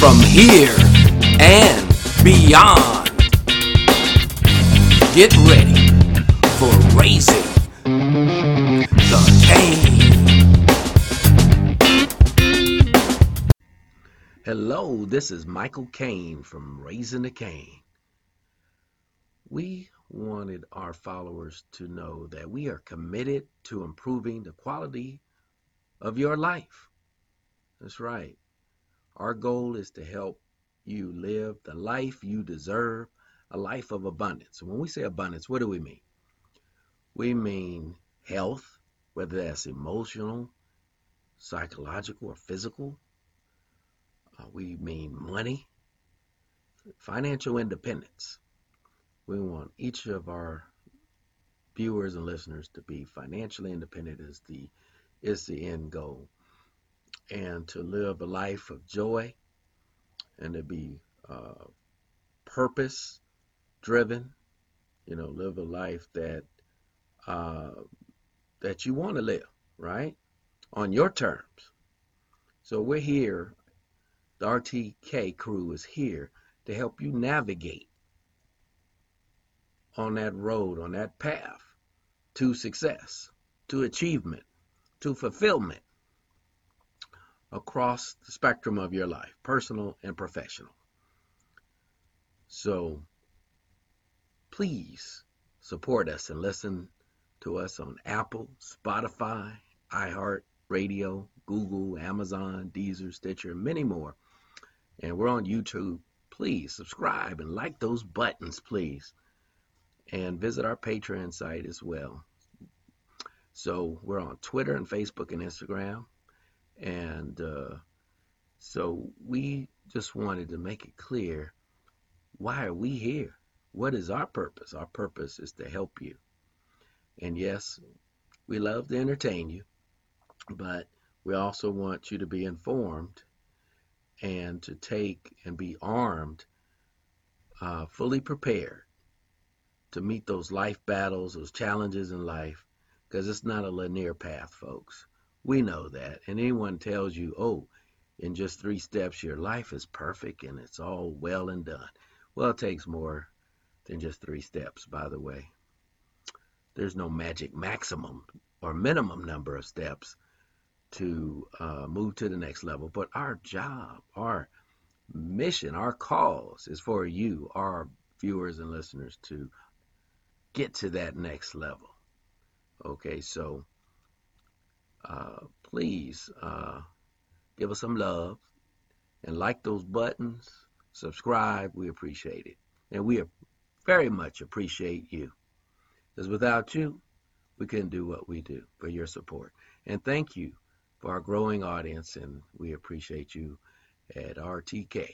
here and beyond. Get ready for raising the cane. Hello, this is Michael Kane from Raising the Cane. We wanted our followers to know that we are committed to improving the quality of your life. That's right. Our goal is to help you live the life you deserve, a life of abundance. When we say abundance, what do we mean? We mean health, whether that's emotional, psychological, or physical. Uh, we mean money, financial independence. We want each of our viewers and listeners to be financially independent is the is the end goal and to live a life of joy and to be uh, purpose driven you know live a life that uh, that you want to live right? On your terms. So we're here. The rtk crew is here to help you navigate on that road on that path to success to achievement to fulfillment across the spectrum of your life, personal and professional. So please support us and listen to us on Apple, Spotify, iHeart Radio, Google, Amazon, Deezer, Stitcher, and many more. And we're on YouTube. Please subscribe and like those buttons, please. And visit our Patreon site as well. So we're on Twitter and Facebook and Instagram. And uh, so we just wanted to make it clear why are we here? What is our purpose? Our purpose is to help you. And yes, we love to entertain you, but we also want you to be informed and to take and be armed, uh, fully prepared to meet those life battles, those challenges in life, because it's not a linear path, folks. We know that. And anyone tells you, oh, in just three steps, your life is perfect and it's all well and done. Well, it takes more than just three steps, by the way. There's no magic maximum or minimum number of steps to uh, move to the next level. But our job, our mission, our cause is for you, our viewers and listeners, to get to that next level. Okay, so uh, please uh, give us some love and like those buttons, subscribe. We appreciate it. And we very much appreciate you. Because without you, we couldn't do what we do for your support. And thank you for our growing audience, and we appreciate you at RTK.